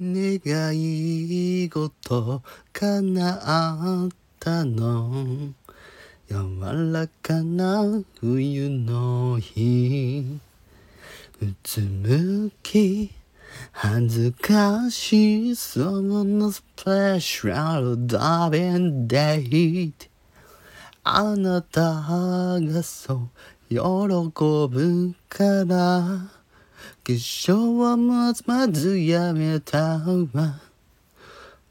願い事叶ったの。柔らかな冬の日。うつむき恥ずかしそうなスペシャルダビンデイ。トあなたがそう喜ぶから。化粧はまずまずやめたわ。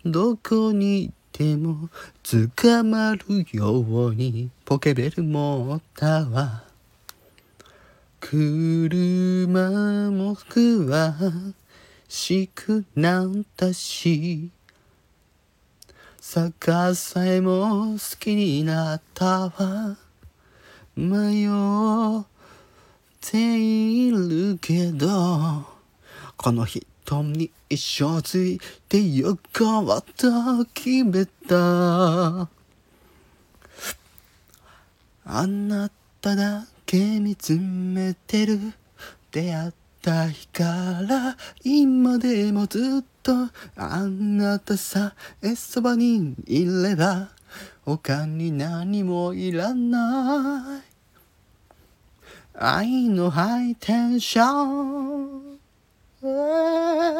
どこにいても捕まるように。ポケベル持ったわ。車も詳しくなったし。サッカーさえも好きになったわ。迷っているけど。この人に一生ついてよかった決めたあなただけ見つめてる。出会った日から今でもずっとあなたさえそばにいれば。他に何もいらない。愛のハイテンション。え